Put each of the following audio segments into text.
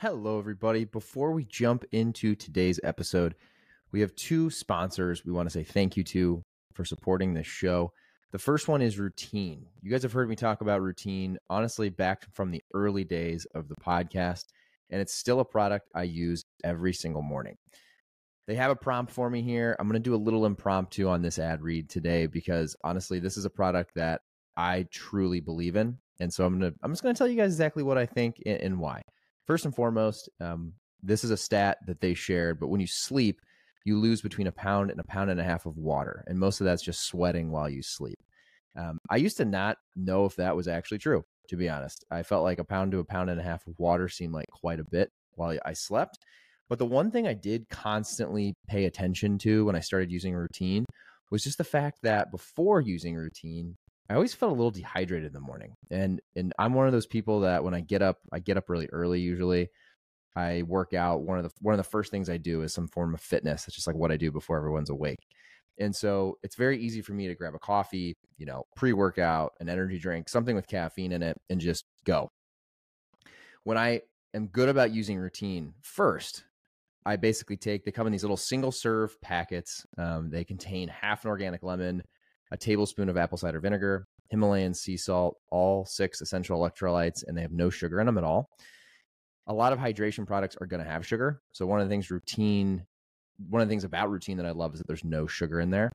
Hello, everybody. Before we jump into today's episode, we have two sponsors we want to say thank you to for supporting this show. The first one is Routine. You guys have heard me talk about Routine, honestly, back from the early days of the podcast, and it's still a product I use every single morning. They have a prompt for me here. I'm going to do a little impromptu on this ad read today because honestly, this is a product that I truly believe in. And so I'm going to I'm just going to tell you guys exactly what I think and, and why. First and foremost, um, this is a stat that they shared, but when you sleep, you lose between a pound and a pound and a half of water. And most of that's just sweating while you sleep. Um, I used to not know if that was actually true, to be honest. I felt like a pound to a pound and a half of water seemed like quite a bit while I slept. But the one thing I did constantly pay attention to when I started using routine was just the fact that before using routine, I always felt a little dehydrated in the morning. And and I'm one of those people that when I get up, I get up really early usually. I work out. One of the one of the first things I do is some form of fitness. It's just like what I do before everyone's awake. And so it's very easy for me to grab a coffee, you know, pre-workout, an energy drink, something with caffeine in it and just go. When I am good about using routine first, I basically take they come in these little single serve packets. Um, they contain half an organic lemon, a tablespoon of apple cider vinegar, Himalayan sea salt, all six essential electrolytes, and they have no sugar in them at all. A lot of hydration products are going to have sugar. So, one of the things routine, one of the things about routine that I love is that there's no sugar in there.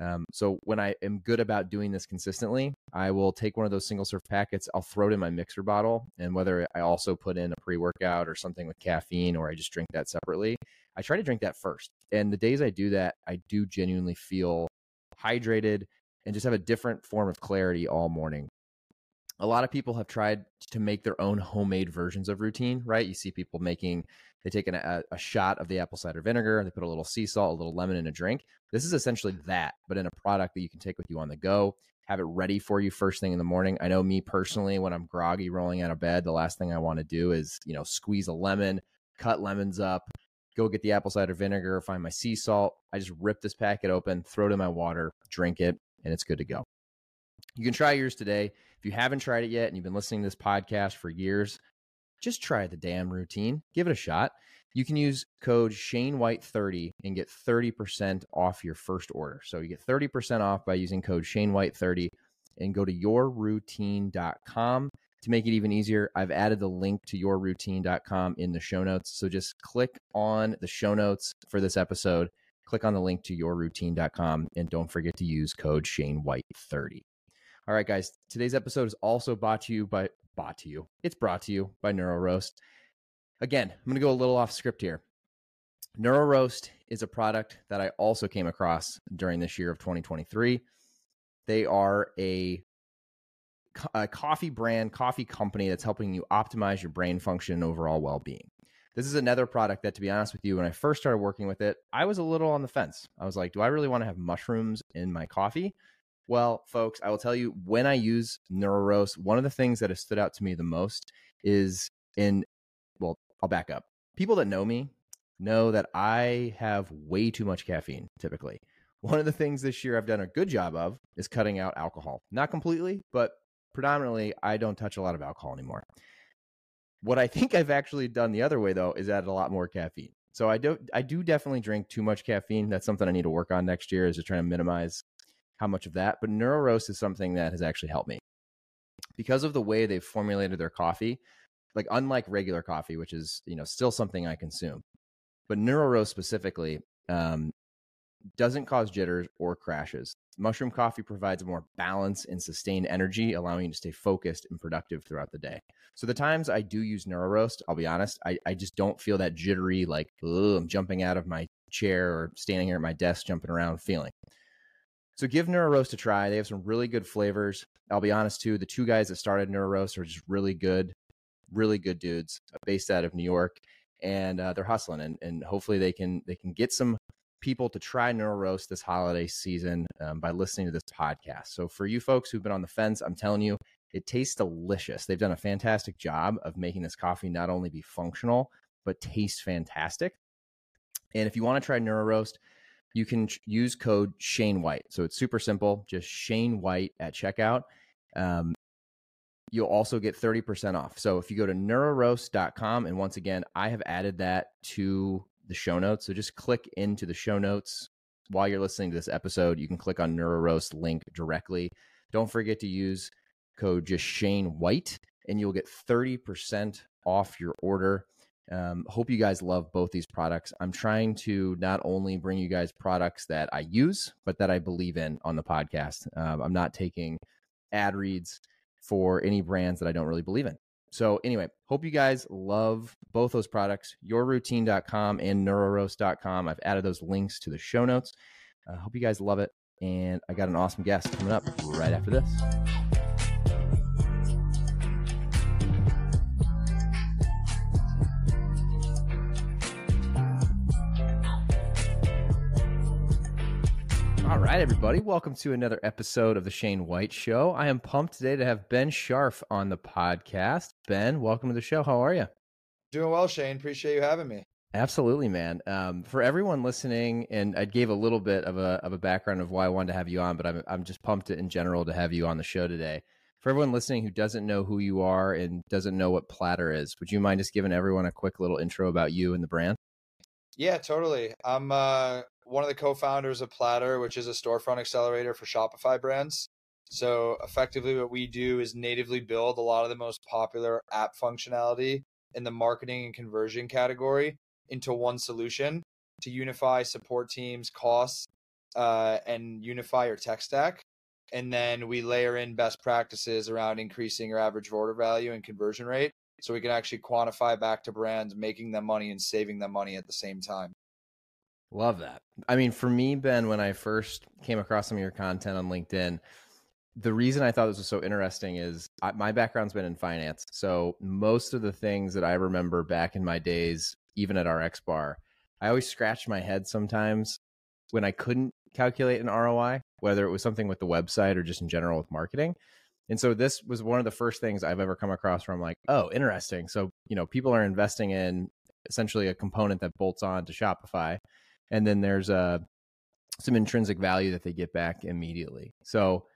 Um, so, when I am good about doing this consistently, I will take one of those single serve packets, I'll throw it in my mixer bottle, and whether I also put in a pre workout or something with caffeine or I just drink that separately, I try to drink that first. And the days I do that, I do genuinely feel hydrated, and just have a different form of clarity all morning. A lot of people have tried to make their own homemade versions of routine, right? You see people making, they take an, a, a shot of the apple cider vinegar, they put a little sea salt, a little lemon in a drink. This is essentially that, but in a product that you can take with you on the go, have it ready for you first thing in the morning. I know me personally, when I'm groggy rolling out of bed, the last thing I want to do is, you know, squeeze a lemon, cut lemons up, go get the apple cider vinegar, find my sea salt. I just rip this packet open, throw it in my water, drink it, and it's good to go. You can try yours today. If you haven't tried it yet and you've been listening to this podcast for years, just try the damn routine. Give it a shot. You can use code Shane White 30 and get 30% off your first order. So you get 30% off by using code Shane White 30 and go to yourroutine.com to make it even easier, I've added the link to yourroutine.com in the show notes. So just click on the show notes for this episode, click on the link to yourroutine.com, and don't forget to use code Shane White 30 All right, guys, today's episode is also brought to you by brought to you. It's brought to you by NeuRoast. Again, I'm going to go a little off script here. NeuRoast is a product that I also came across during this year of 2023. They are a a coffee brand, coffee company that's helping you optimize your brain function and overall well being. This is another product that, to be honest with you, when I first started working with it, I was a little on the fence. I was like, do I really want to have mushrooms in my coffee? Well, folks, I will tell you when I use NeuRoast, one of the things that has stood out to me the most is in, well, I'll back up. People that know me know that I have way too much caffeine typically. One of the things this year I've done a good job of is cutting out alcohol. Not completely, but predominantly I don't touch a lot of alcohol anymore. What I think I've actually done the other way though is add a lot more caffeine. So I do I do definitely drink too much caffeine. That's something I need to work on next year is to try to minimize how much of that. But neuro NeuRoast is something that has actually helped me. Because of the way they've formulated their coffee, like unlike regular coffee, which is, you know, still something I consume. But neuro NeuRoast specifically, um, doesn't cause jitters or crashes. Mushroom coffee provides more balance and sustained energy, allowing you to stay focused and productive throughout the day. So the times I do use NeuRoast, I'll be honest, I, I just don't feel that jittery, like I'm jumping out of my chair or standing here at my desk jumping around feeling. So give NeuRoast a try. They have some really good flavors. I'll be honest too, the two guys that started NeuRoast are just really good, really good dudes, based out of New York, and uh, they're hustling. And, and hopefully they can they can get some people to try NeuRoast this holiday season um, by listening to this podcast. So for you folks who've been on the fence, I'm telling you, it tastes delicious. They've done a fantastic job of making this coffee not only be functional, but taste fantastic. And if you want to try NeuRoast, you can use code Shane White. So it's super simple, just Shane White at checkout. Um, you'll also get 30% off. So if you go to neuroroast.com, and once again, I have added that to the show notes. So just click into the show notes while you're listening to this episode. You can click on NeuRoast link directly. Don't forget to use code just Shane White, and you'll get 30% off your order. Um, hope you guys love both these products. I'm trying to not only bring you guys products that I use, but that I believe in on the podcast. Um, I'm not taking ad reads for any brands that I don't really believe in. So, anyway, hope you guys love both those products, yourroutine.com and neuroroast.com. I've added those links to the show notes. I uh, hope you guys love it. And I got an awesome guest coming up right after this. All right, everybody. Welcome to another episode of the Shane White Show. I am pumped today to have Ben Sharf on the podcast. Ben, welcome to the show. How are you? Doing well, Shane. Appreciate you having me. Absolutely, man. Um, for everyone listening, and I gave a little bit of a of a background of why I wanted to have you on, but I'm I'm just pumped in general to have you on the show today. For everyone listening who doesn't know who you are and doesn't know what Platter is, would you mind just giving everyone a quick little intro about you and the brand? Yeah, totally. I'm uh, one of the co-founders of Platter, which is a storefront accelerator for Shopify brands. So effectively what we do is natively build a lot of the most popular app functionality in the marketing and conversion category into one solution to unify support teams, costs, uh, and unify your tech stack. And then we layer in best practices around increasing your average order value and conversion rate so we can actually quantify back to brands making them money and saving them money at the same time. Love that. I mean, for me, Ben, when I first came across some of your content on LinkedIn, the reason I thought this was so interesting is I, my background's been in finance. So most of the things that I remember back in my days, even at RX Bar, I always scratched my head sometimes when I couldn't calculate an ROI, whether it was something with the website or just in general with marketing. And so this was one of the first things I've ever come across where I'm like, oh, interesting. So, you know, people are investing in essentially a component that bolts on to Shopify and then there's uh, some intrinsic value that they get back immediately. So,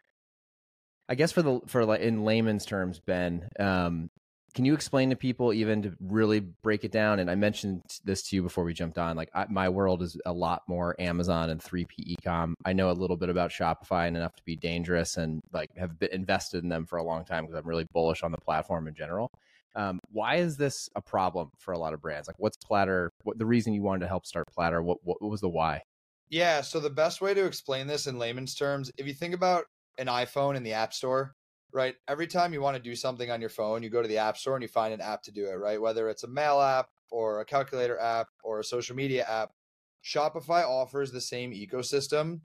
I guess for the for like in layman's terms, Ben, um, can you explain to people even to really break it down? And I mentioned this to you before we jumped on. Like I, my world is a lot more Amazon and 3P ecom. I know a little bit about Shopify and enough to be dangerous, and like have been invested in them for a long time because I'm really bullish on the platform in general. Um, why is this a problem for a lot of brands? Like, what's Platter? What the reason you wanted to help start Platter? What, what, what was the why? Yeah, so the best way to explain this in layman's terms, if you think about an iPhone in the App Store, right? Every time you want to do something on your phone, you go to the App Store and you find an app to do it, right? Whether it's a mail app or a calculator app or a social media app, Shopify offers the same ecosystem,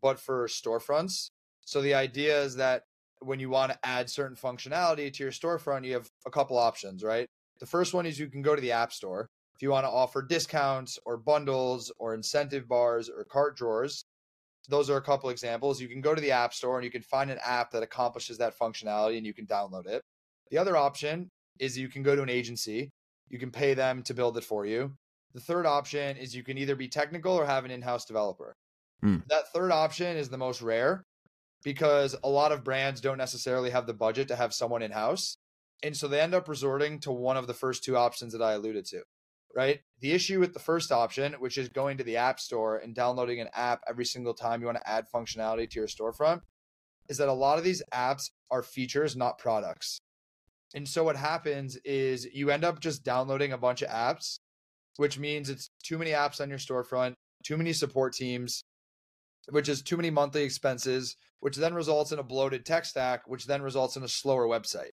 but for storefronts. So the idea is that when you want to add certain functionality to your storefront, you have a couple options, right? The first one is you can go to the App Store. If you want to offer discounts or bundles or incentive bars or cart drawers, those are a couple examples. You can go to the App Store and you can find an app that accomplishes that functionality and you can download it. The other option is you can go to an agency. You can pay them to build it for you. The third option is you can either be technical or have an in house developer. Mm. That third option is the most rare because a lot of brands don't necessarily have the budget to have someone in house. And so they end up resorting to one of the first two options that I alluded to, right? The issue with the first option, which is going to the App Store and downloading an app every single time you want to add functionality to your storefront, is that a lot of these apps are features, not products. And so what happens is you end up just downloading a bunch of apps, which means it's too many apps on your storefront, too many support teams, which is too many monthly expenses, which then results in a bloated tech stack, which then results in a slower website.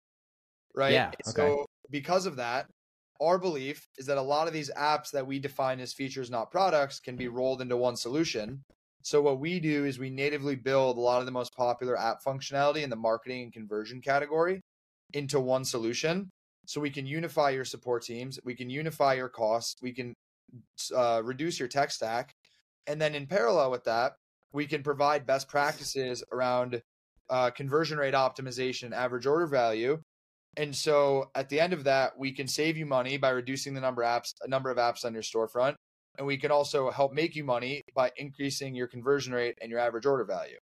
Right. Yeah. Okay. So because of that, our belief is that a lot of these apps that we define as features, not products, can be rolled into one solution. So what we do is we natively build a lot of the most popular app functionality in the marketing and conversion category into one solution. So we can unify your support teams, we can unify your costs, we can uh, reduce your tech stack, and then in parallel with that, we can provide best practices around uh, conversion rate optimization, average order value. And so at the end of that, we can save you money by reducing the number of apps, a number of apps on your storefront. And we can also help make you money by increasing your conversion rate and your average order value.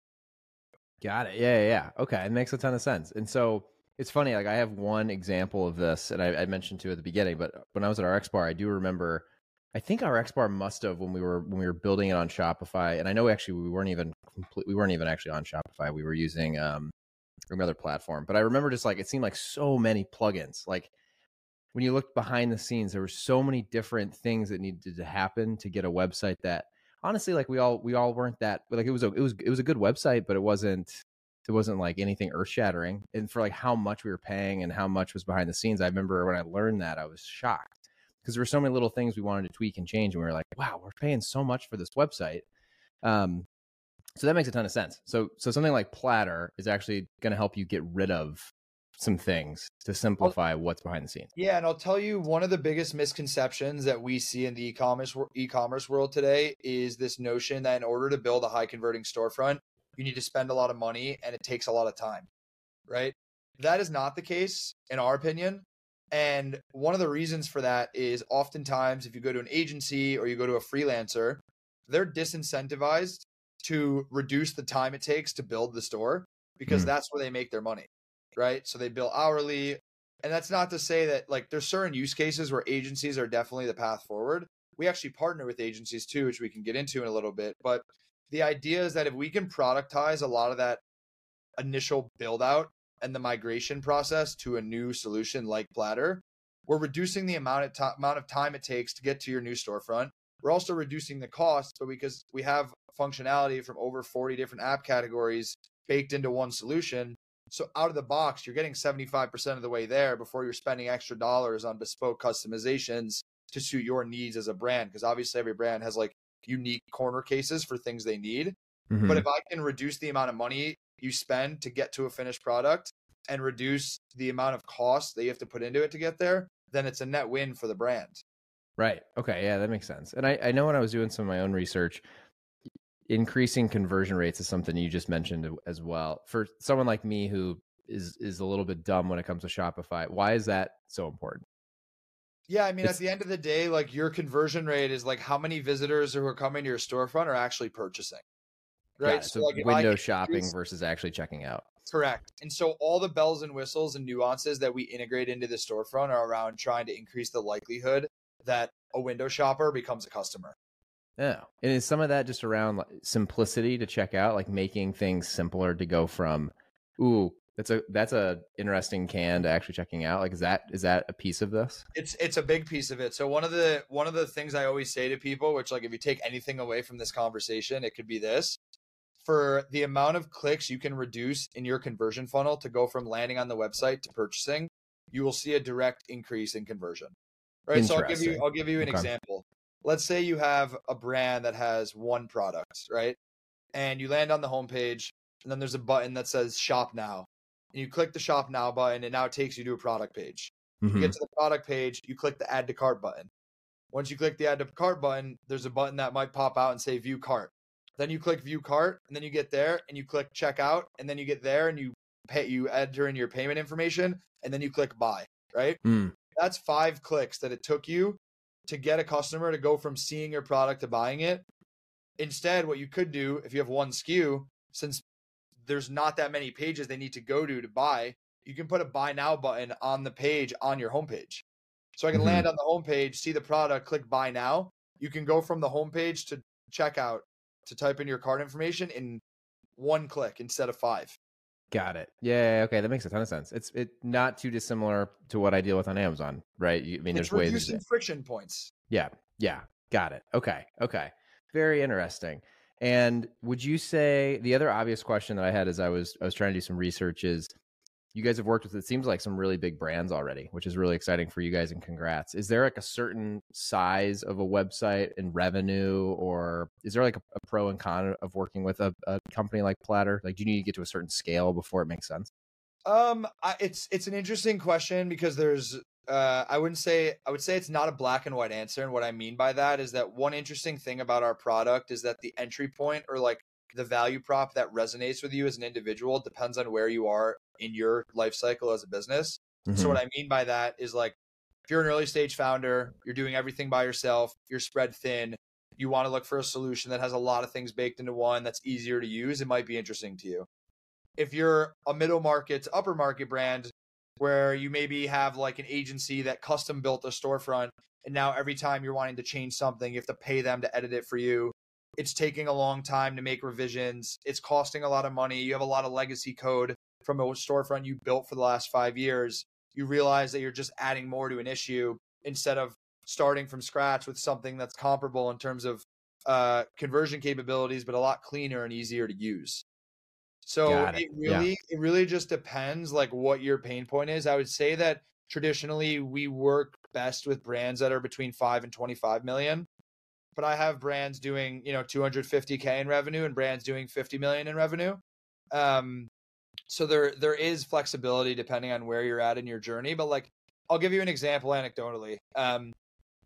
Got it. Yeah, yeah. yeah. Okay. It makes a ton of sense. And so It's funny, like I have one example of this, and I, I mentioned to at the beginning, but when I was at our bar, I do remember. I think RX Bar must have when we were when we were building it on Shopify, and I know actually we weren't even complete, we weren't even actually on Shopify. We were using um, another platform, but I remember just like it seemed like so many plugins. Like when you looked behind the scenes, there were so many different things that needed to happen to get a website that honestly, like we all we all weren't that like it was a it was it was a good website, but it wasn't it wasn't like anything earth shattering. And for like how much we were paying and how much was behind the scenes, I remember when I learned that I was shocked because there were so many little things we wanted to tweak and change, and we were like, wow, we're paying so much for this website. Um, so that makes a ton of sense. So so something like Platter is actually going to help you get rid of some things to simplify what's behind the scenes. Yeah, and I'll tell you one of the biggest misconceptions that we see in the e-commerce e-commerce world today is this notion that in order to build a high converting storefront, you need to spend a lot of money and it takes a lot of time. Right? That is not the case in our opinion. And one of the reasons for that is oftentimes if you go to an agency or you go to a freelancer, they're disincentivized to reduce the time it takes to build the store because mm. that's where they make their money right? So they bill hourly. And that's not to say that like there's certain use cases where agencies are definitely the path forward. We actually partner with agencies too, which we can get into in a little bit. But the idea is that if we can productize a lot of that initial build out and the migration process to a new solution like Platter, we're reducing the amount of, amount of time it takes to get to your new storefront. We're also reducing the cost, but because we have functionality from over 40 different app categories baked into one solution, so out of the box, you're getting 75% of the way there before you're spending extra dollars on bespoke customizations to suit your needs as a brand. Because obviously every brand has like unique corner cases for things they need. Mm-hmm. But if I can reduce the amount of money you spend to get to a finished product and reduce the amount of cost that you have to put into it to get there, then it's a net win for the brand. Right. Okay. Yeah, that makes sense. And I, I know when I was doing some of my own research, increasing conversion rates is something you just mentioned as well. For someone like me who is is a little bit dumb when it comes to Shopify, why is that so important? Yeah, I mean, it's, at the end of the day, like your conversion rate is like how many visitors who are coming to your storefront are actually purchasing, right? so, so like window shopping versus actually checking out. Correct. And so all the bells and whistles and nuances that we integrate into the storefront are around trying to increase the likelihood that a window shopper becomes a customer. Yeah. And is some of that just around simplicity to check out, like making things simpler to go from, ooh, that's a that's a interesting can to actually checking out. Like is that is that a piece of this? It's it's a big piece of it. So one of the one of the things I always say to people, which like if you take anything away from this conversation, it could be this. For the amount of clicks you can reduce in your conversion funnel to go from landing on the website to purchasing, you will see a direct increase in conversion. Right. So I'll give you I'll give you an okay. example let's say you have a brand that has one product, right? And you land on the homepage, and then there's a button that says shop now. And you click the shop now button, and now it takes you to a product page. Mm-hmm. You get mm-hmm. to the product page, you click the add to cart button. Once you click the add to cart button, there's a button that might pop out and say view cart. Then you click view cart, and then you get there and you click checkout, and then you get there and you pay you enter in your payment information, and then you click buy, right? Mm. That's five clicks that it took you to get a customer to go from seeing your product to buying it. Instead, what you could do if you have one SKU, since there's not that many pages they need to go to to buy, you can put a buy now button on the page on your homepage. So I can mm-hmm. land on the homepage, see the product, click buy now. You can go from the homepage to checkout to type in your card information in one click instead of five. Got it. Yeah. Okay. That makes a ton of sense. It's it not too dissimilar to what I deal with on Amazon, right? You, I mean, it's there's ways. Reducing friction points. Yeah. Yeah. Got it. Okay. Okay. Very interesting. And would you say the other obvious question that I had as I was I was trying to do some research is you guys have worked with it seems like some really big brands already which is really exciting for you guys and congrats. Is there like a certain size of a website and revenue or is there like a, a pro and con of working with a, a, company like platter? Like do you need to get to a certain scale before it makes sense? Um I, it's it's an interesting question because there's uh, I wouldn't say I would say it's not a black and white answer, and what I mean by that is that one interesting thing about our product is that the entry point or like the value prop that resonates with you as an individual depends on where you are in your life cycle as a business. Mm-hmm. So what I mean by that is like if you're an early stage founder, you're doing everything by yourself, you're spread thin, you want to look for a solution that has a lot of things baked into one that's easier to use, it might be interesting to you. If you're a middle market to upper market brand, where you maybe have like an agency that custom built a storefront and now every time you're wanting to change something you have to pay them to edit it for you it's taking a long time to make revisions it's costing a lot of money you have a lot of legacy code from a storefront you built for the last five years you realize that you're just adding more to an issue instead of starting from scratch with something that's comparable in terms of uh, conversion capabilities but a lot cleaner and easier to use so it. it really it really just depends like what your pain point is. I would say that traditionally we work best with brands that are between 5 and 25 million. But I have brands doing, you know, 250k in revenue and brands doing 50 million in revenue. Um so there there is flexibility depending on where you're at in your journey, but like I'll give you an example anecdotally. Um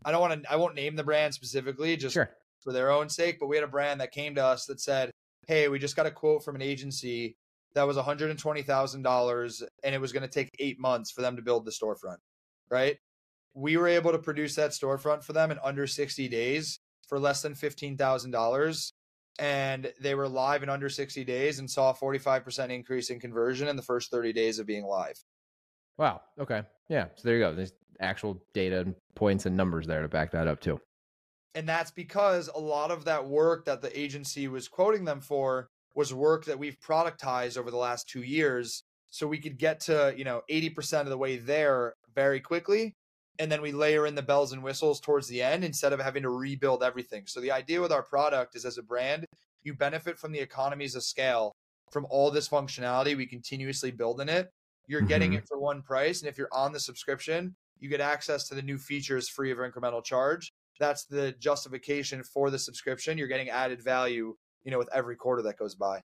I don't want to I won't name the brand specifically just Sure. for their own sake, but we had a brand that came to us that said, "Hey, we just got a quote from an agency that was one hundred and twenty thousand dollars, and it was going to take eight months for them to build the storefront." Right? We were able to produce that storefront for them in under sixty days for less than fifteen thousand dollars, and they were live in under sixty days and saw a forty five percent increase in conversion in the first thirty days of being live. Wow. Okay. Yeah. So there you go. There's actual data and points and numbers there to back that up too. And that's because a lot of that work that the agency was quoting them for was work that we've productized over the last two years. So we could get to, you know, 80% of the way there very quickly. And then we layer in the bells and whistles towards the end instead of having to rebuild everything. So the idea with our product is as a brand, you benefit from the economies of scale from all this functionality we continuously build in it. You're getting Mhm. it for one price. And if you're on the subscription, you get access to the new features free of incremental charge that's the justification for the subscription. You're getting added value, you know, with every quarter that goes by.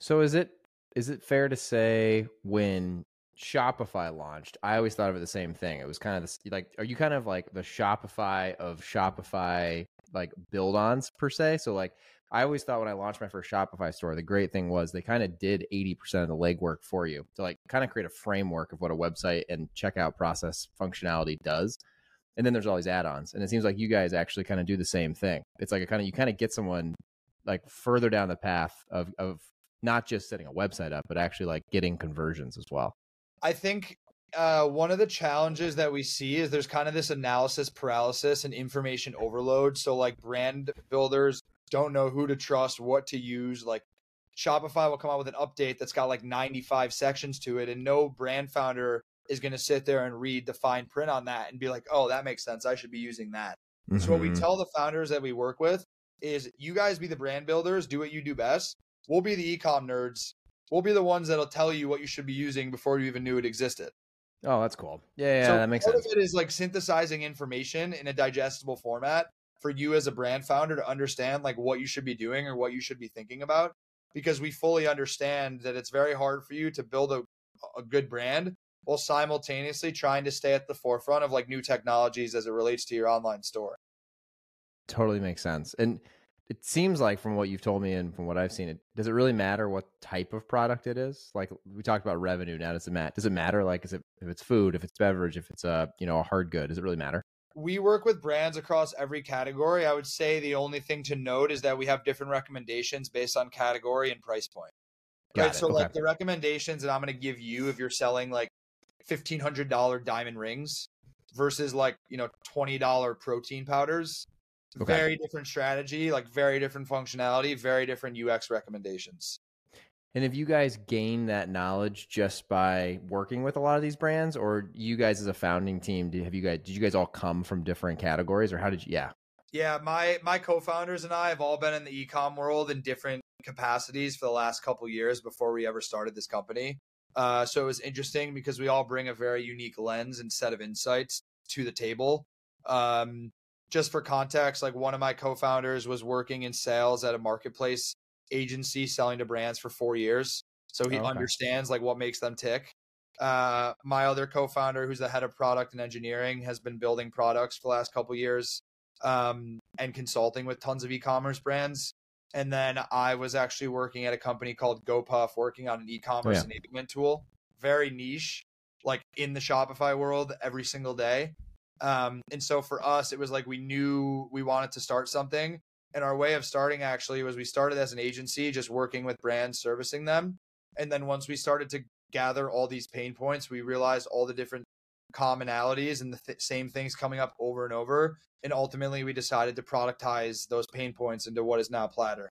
So is it is it fair to say when Shopify launched, I always thought of it the same thing. It was kind of this like are you kind of like the Shopify of Shopify like build-ons per se? So like I always thought when I launched my first Shopify store, the great thing was they kind of did 80% of the legwork for you to like kind of create a framework of what a website and checkout process functionality does. And then there's all these add-ons. And it seems like you guys actually kind of do the same thing. It's like a kind of you kind of get someone like further down the path of of not just setting a website up, but actually like getting conversions as well. I think uh, one of the challenges that we see is there's kind of this analysis paralysis and information overload. So, like, brand builders don't know who to trust, what to use. Like, Shopify will come out with an update that's got like 95 sections to it, and no brand founder is going to sit there and read the fine print on that and be like, oh, that makes sense. I should be using that. So, what we Mhm. tell the founders that we work with is you guys be the brand builders, do what you do best. We'll be the ecom nerds. We'll be the ones that'll tell you what you should be using before you even knew it existed. Oh, that's cool. Yeah, yeah, so that makes part sense. of it is like synthesizing information in a digestible format for you as a brand founder to understand like what you should be doing or what you should be thinking about because we fully understand that it's very hard for you to build a, a good brand while simultaneously trying to stay at the forefront of like new technologies as it relates to your online store. Totally makes sense. And it seems like from what you've told me and from what I've seen, it does it really matter what type of product it is? Like we talked about revenue. Now does it matter? Does it matter? Like is it if it's food, if it's beverage, if it's a you know a hard good? Does it really matter? we work with brands across every category. I would say the only thing to note is that we have different recommendations based on category and price point. Got right. it. So Okay. like the recommendations that I'm going to give you if you're selling like fifteen hundred dollar diamond rings versus like you know twenty dollar protein powders. Okay. Very different strategy, like very different functionality, very different UX recommendations. And have you guys gained that knowledge just by working with a lot of these brands, or you guys as a founding team, did, have you guys did you guys all come from different categories, or how did you? Yeah, Yeah, my my co-founders and I have all been in the ecom world in different capacities for the last couple years before we ever started this company. Uh, so it was interesting because we all bring a very unique lens and set of insights to the table. Um, just for context, like one of my co-founders was working in sales at a marketplace agency selling to brands for four years, so he Oh, okay. understands like what makes them tick. Uh, my other co-founder, who's the head of product and engineering, has been building products for the last couple years um, and consulting with tons of e-commerce brands. And then I was actually working at a company called GoPuff, working on an e-commerce yeah. enablement tool, very niche, like in the Shopify world every single day. Um, and so for us, it was like we knew we wanted to start something. And our way of starting actually was we started as an agency, just working with brands, servicing them. And then once we started to gather all these pain points, we realized all the different commonalities and the th- same things coming up over and over. And ultimately, we decided to productize those pain points into what is now Platter.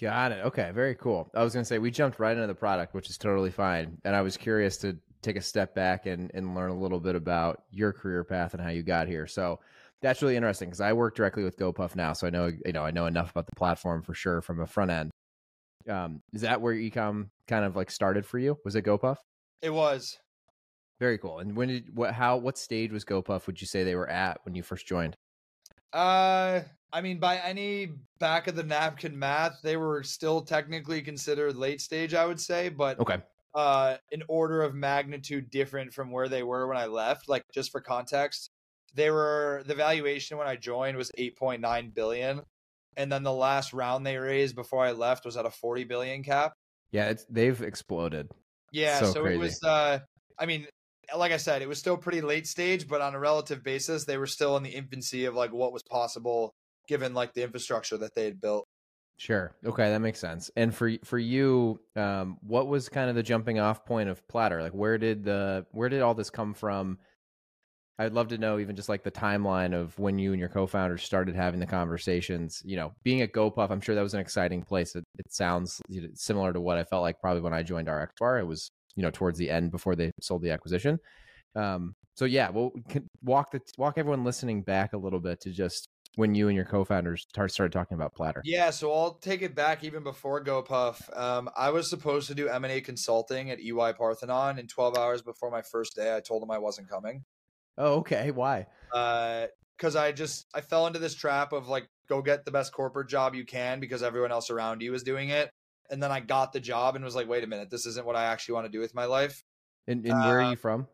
Got it. Okay, very cool. I was going to say we jumped right into the product, which is totally fine. And I was curious to take a step back and, and learn a little bit about your career path and how you got here. So that's really interesting because I work directly with GoPuff now, so I know you know I know enough about the platform for sure from a front end. Um, is that where ecom kind of like started for you? Was it GoPuff? It was. Very cool. And when did what how what stage was GoPuff would you say they were at when you first joined? Uh I mean by any back of the napkin math, they were still technically considered late stage, I would say, but Okay. Uh an order of magnitude different from where they were when I left. Like just for context, they were the valuation when I joined was 8.9 billion and then the last round they raised before I left was at a 40 billion cap. Yeah, it's they've exploded. Yeah, So so, it was uh I mean like I said, it was still pretty late stage, but on a relative basis, they were still in the infancy of like what was possible given like the infrastructure that they had built. Sure. Okay, that makes sense. And for for you, um, what was kind of the jumping off point of Platter? Like, where did the where did all this come from? I'd love to know even just like the timeline of when you and your co-founders started having the conversations. You know, being at GoPuff, I'm sure that was an exciting place. It, it sounds similar to what I felt like probably when I joined RX Bar. It was you know towards the end before they sold the acquisition. Um, so yeah, well, walk the walk everyone listening back a little bit to just when you and your co-founders start, started talking about Platter. Yeah, so I'll take it back even before GoPuff. Um, I was supposed to do M and A consulting at EY Parthenon, and 12 hours before my first day, I told them I wasn't coming. Oh, okay. Why? because I just I fell into this trap of like go get the best corporate job you can because everyone else around you is doing it, and then I got the job and was like, wait a minute, this isn't what I actually want to do with my life. And, and where are Uh, you from?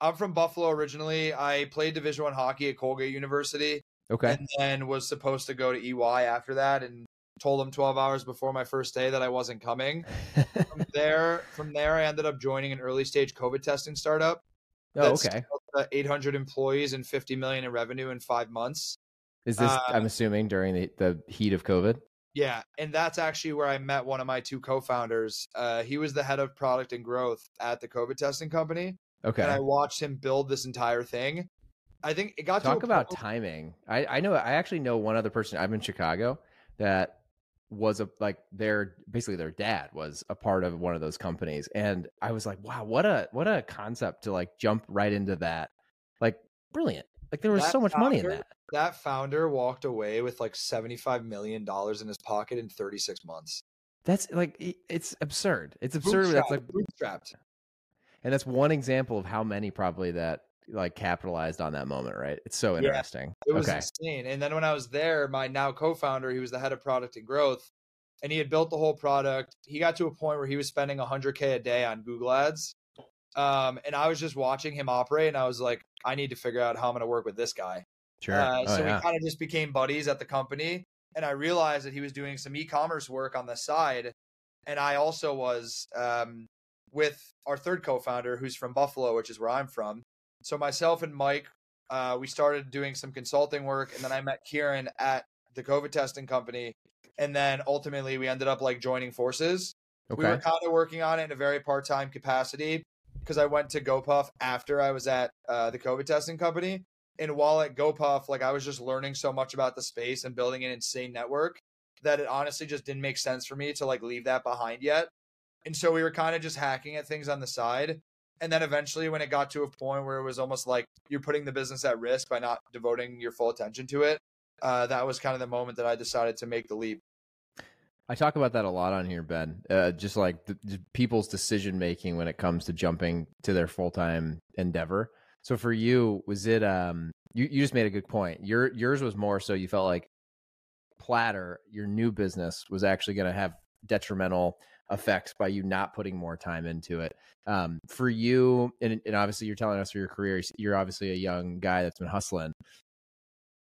I'm from Buffalo originally. I played Division One hockey at Colgate University, Okay. and then was supposed to go to EY after that, and told them 12 hours before my first day that I wasn't coming. From there, from there, I ended up joining an early stage COVID testing startup. oh, okay. uh, 800 employees and 50 million in revenue in five months. Is this? uh, I'm assuming during the, the heat of COVID. Yeah, and that's actually where I met one of my two co-founders. Uh, he was the head of product and growth at the COVID testing company, Okay. and I watched him build this entire thing. I think it got Talk about point- timing. I I know. I actually know one other person. I'm in Chicago that was a like their basically their dad was a part of one of those companies, and I was like, wow, what a what a concept to like jump right into that. Like brilliant. Like there was That so much money in that. That founder walked away with like seventy-five million dollars in his pocket in thirty-six months. That's like it's absurd. It's absurd. That's like bootstrapped. And that's one example of how many probably that like capitalized on that moment, right? It's so Yeah. interesting. It was okay. insane. And then when I was there, my now co-founder, he was the head of product and growth, and he had built the whole product. He got to a point where he was spending 100k a day on Google Ads. Um, and I was just watching him operate, and I was like, I need to figure out how I'm going to work with this guy. Sure. Uh, oh, so yeah. we kind of just became buddies at the company, and I realized that he was doing some e-commerce work on the side, and I also was um, with our third co-founder, who's from Buffalo, which is where I'm from. So myself and Mike, uh, we started doing some consulting work, and then I met Kieran at the COVID testing company, and then ultimately we ended up like joining forces. okay. We were kind of working on it in a very part-time capacity because I went to GoPuff after I was at uh, the COVID testing company. And while at GoPuff, like I was just learning so much about the space and building an insane network that it honestly just didn't make sense for me to like leave that behind yet. And so we were kind of just hacking at things on the side. And then eventually, when it got to a point where it was almost like you're putting the business at risk by not devoting your full attention to it, uh, that was kind of the moment that I decided to make the leap. I talk about that a lot on here, Ben. Uh, just like the, just people's decision making when it comes to jumping to their full time endeavor. So for you, was it? Um, you you just made a good point. Your yours was more so you felt like Platter, your new business, was actually going to have detrimental effects by you not putting more time into it. Um, for you, and, and obviously you're telling us for your career, you're obviously a young guy that's been hustling.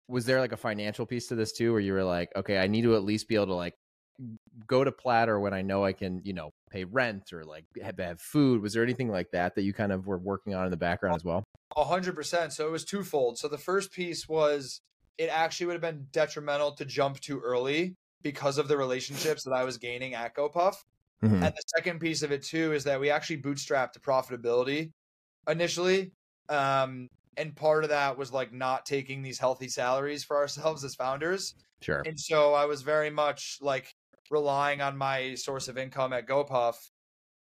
Was there like a financial piece to this too, where you were like, okay, I need to at least be able to like go to platter when I know I can, you know, pay rent or like have, have food. Was there anything like that that you kind of were working on in the background as well? A hundred percent. So it was twofold. So the first piece was it actually would have been detrimental to jump too early because of the relationships that I was gaining at GoPuff. Mhm. And the second piece of it too is that we actually bootstrapped to profitability initially. Um, and part of that was like not taking these healthy salaries for ourselves as founders. Sure. And so I was very much like relying on my source of income at GoPuff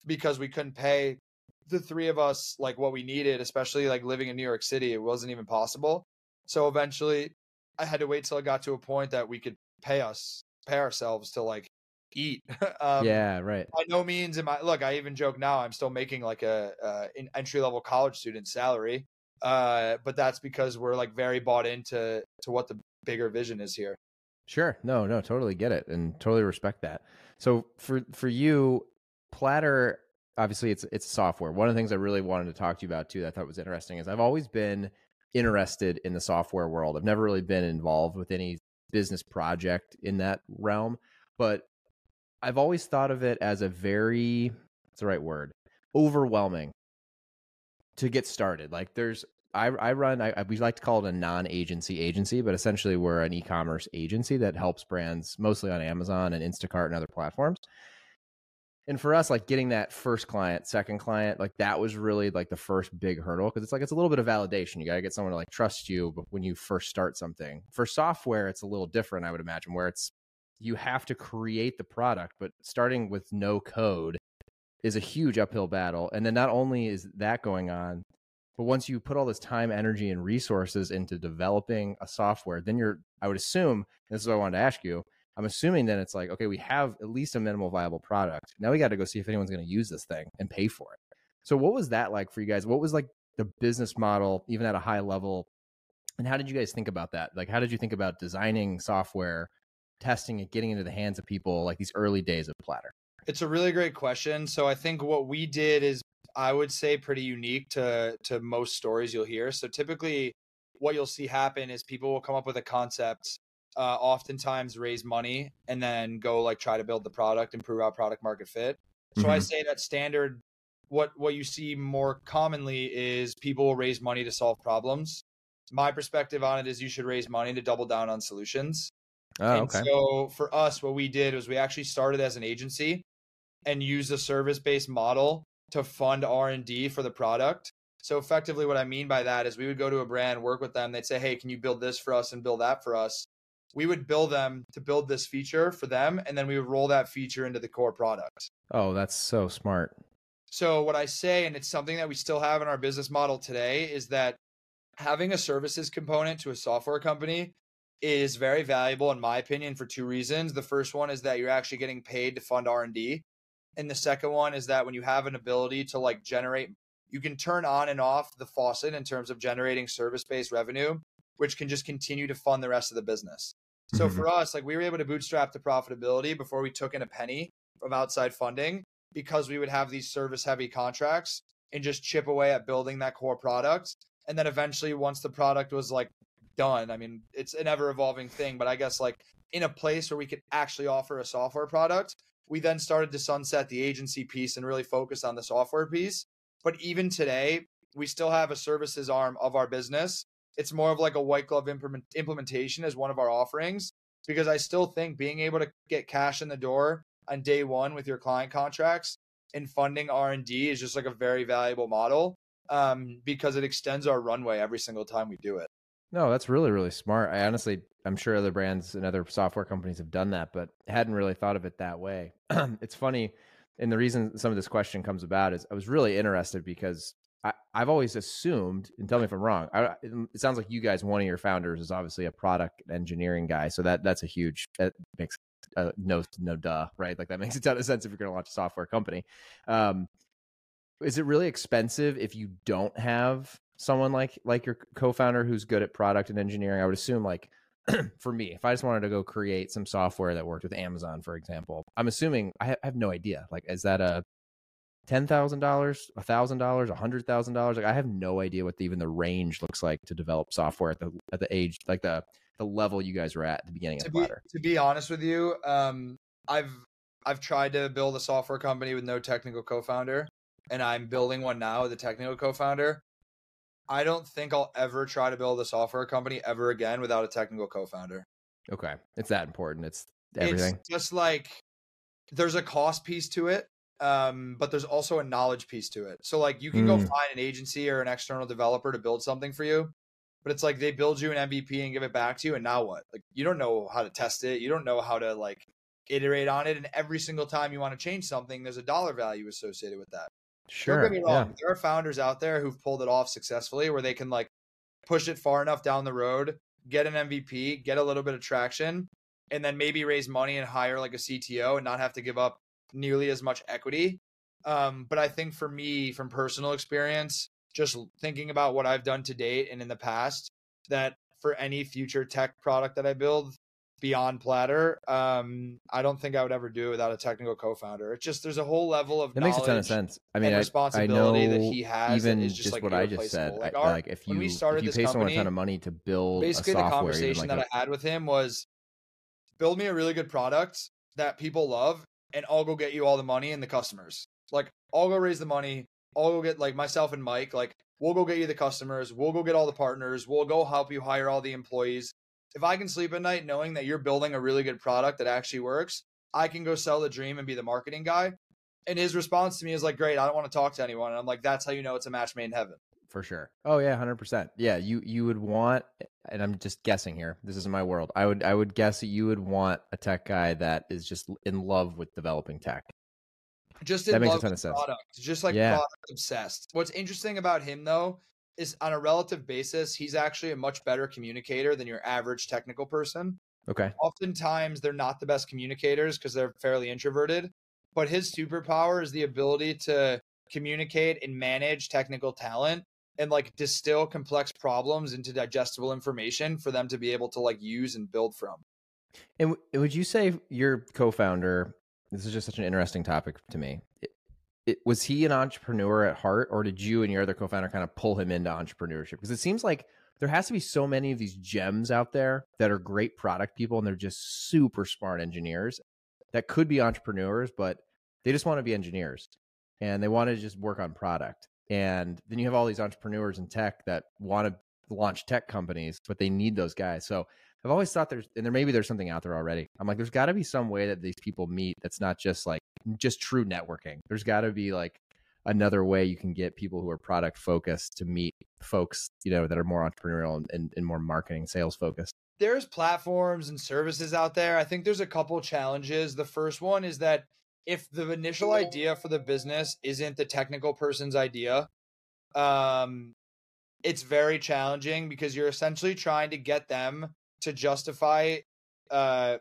because we couldn't pay the three of us like what we needed, especially like living in New York City. It wasn't even possible. So eventually I had to wait till I got to a point that we could pay us, pay ourselves to like eat. um, yeah, right. by no means am I look, I even joke now I'm still making like a uh, an entry level college student salary. Uh, but that's because we're like very bought into to what the bigger vision is here. Sure. No, no, totally get it and totally respect that. So for for you, Platter, obviously it's it's software. One of the things I really wanted to talk to you about too that I thought was interesting is I've always been interested in the software world. I've never really been involved with any business project in that realm, but I've always thought of it as a very what's the right word? Overwhelming to get started. Like there's I, I run I, we like to call it a non-agency agency, but essentially we're an e-commerce agency that helps brands mostly on Amazon and Instacart and other platforms. And for us, like getting that first client, second client, like that was really like the first big hurdle because it's like it's a little bit of validation. You got to get someone to like trust you when you first start something. For software, it's a little different, I would imagine, where it's you have to create the product, but starting with no code is a huge uphill battle. And then not only is that going on, but once you put all this time, energy, and resources into developing a software, then you're, I would assume, this is what I wanted to ask you. I'm assuming then it's like, okay, we have at least a minimal viable product. Now we got to go see if anyone's going to use this thing and pay for it. So, what was that like for you guys? What was like the business model, even at a high level? And how did you guys think about that? Like, how did you think about designing software, testing it, getting into the hands of people like these early days of Platter? It's a really great question. So I think what we did is I would say pretty unique to to most stories you'll hear. So typically what you'll see happen is people will come up with a concept, uh, oftentimes raise money and then go like try to build the product and prove out product market fit. So I Mhm. say that standard what what you see more commonly is people will raise money to solve problems. My perspective on it is you should raise money to double down on solutions. Oh, and okay. so for us, what we did was we actually started as an agency and used a service-based model to fund R&D for the product. So effectively what I mean by that is we would go to a brand, work with them, they'd say, "Hey, can you build this for us and build that for us?" We would bill them to build this feature for them and then we would roll that feature into the core product. Oh, that's so smart. So what I say, and it's something that we still have in our business model today, is that having a services component to a software company is very valuable in my opinion for two reasons. The first one is that you're actually getting paid to fund R&D. And the second one is that when you have an ability to like generate you can turn on and off the faucet in terms of generating service-based revenue, which can just continue to fund the rest of the business. So Mhm. for us, like we were able to bootstrap to profitability before we took in a penny from outside funding because we would have these service heavy contracts and just chip away at building that core product. And then eventually once the product was like done, I mean, it's an ever evolving thing, but I guess like in a place where we could actually offer a software product, we then started to sunset the agency piece and really focus on the software piece. But even today, we still have a services arm of our business. It's more of like a white glove implement- implementation as one of our offerings because I still think being able to get cash in the door on day one with your client contracts and funding R&D is just like a very valuable model um, because it extends our runway every single time we do it. No, that's really, really smart. I honestly, I'm sure other brands and other software companies have done that, but hadn't really thought of it that way. it's funny. And the reason some of this question comes about is I was really interested because I, I've always assumed, and tell me if I'm wrong. I, it sounds like you guys, one of your founders is obviously a product engineering guy. So that that's a huge, that makes uh, no, no duh, right? Like that makes a ton of sense if you're going to launch a software company. Um, is it really expensive if you don't have someone like like your co-founder who's good at product and engineering i would assume like for me if i just wanted to go create some software that worked with amazon for example i'm assuming i have, I have no idea like is that a $10000 $1000 $100000 like i have no idea what the, even the range looks like to develop software at the at the age like the the level you guys were at at the beginning to of be, Platter. to be honest with you, um, I've I've tried to build a software company with no technical co-founder, and I'm building one now with a technical co-founder. I don't think I'll ever try to build a software company ever again without a technical co-founder. okay it's that important it's everything It's just like there's a cost piece to it, um, but there's also a knowledge piece to it. So like you can go Mm. find an agency or an external developer to build something for you, but it's like they build you an MVP and give it back to you, and now what? Like you don't know how to test it, you don't know how to like iterate on it, and every single time you want to change something, there's a dollar value associated with that. Sure. Don't get me yeah. wrong. There are founders out there who've pulled it off successfully where they can like push it far enough down the road, get an MVP, get a little bit of traction, and then maybe raise money and hire like a CTO and not have to give up nearly as much equity. Um, but I think for me, from personal experience, just thinking about what I've done to date and in the past, that for any future tech product that I build beyond Platter, um, I don't think I would ever do it without a technical co-founder. It's just there's a whole level of That makes a ton of sense. I mean, I, I responsibility know that he has even just, just like, what I just said. Like, our- like if you we started if you this pay someone a ton of money to build basically a the software, even conversation like that a- I had with him was build me a really good product that people love and I'll go get you all the money and the customers. Like I'll go raise the money. I'll go get like myself and Mike, like we'll go get you the customers, we'll go get all the partners, we'll go help you hire all the employees. If I can sleep at night knowing that you're building a really good product that actually works, I can go sell the dream and be the marketing guy. And his response to me is like, Great, I don't want to talk to anyone. And I'm like, That's how you know it's a match made in heaven. for sure. Oh yeah, hundred percent. Yeah, you you would want, and I'm just guessing here. This isn't my world. I would I would guess that you would want a tech guy that is just in love with developing tech. just That in makes a ton of sense. product, just like Yeah. product obsessed. What's interesting about him though is on a relative basis, he's actually a much better communicator than your average technical person. Okay. Oftentimes, they're not the best communicators because they're fairly introverted. But his superpower is the ability to communicate and manage technical talent and like distill complex problems into digestible information for them to be able to like use and build from. And w- would you say your co-founder? This is just such an interesting topic to me. It, was he an entrepreneur at heart, or did you and your other co-founder kind of pull him into entrepreneurship? Because it seems like there has to be so many of these gems out there that are great product people and they're just super smart engineers that could be entrepreneurs, but they just want to be engineers and they want to just work on product. And then you have all these entrepreneurs in tech that want to launch tech companies, but they need those guys. So I've always thought there's, and there maybe there's something out there already. I'm like, there's got to be some way that these people meet that's not just like just true networking. There's got to be like another way you can get people who are product focused to meet folks, you know, that are more entrepreneurial and, and, and more marketing sales focused. there's platforms and services out there. I think there's a couple challenges. The first one is that if the initial idea for the business isn't the technical person's idea, um, it's very challenging because you're essentially trying to get them to justify uh,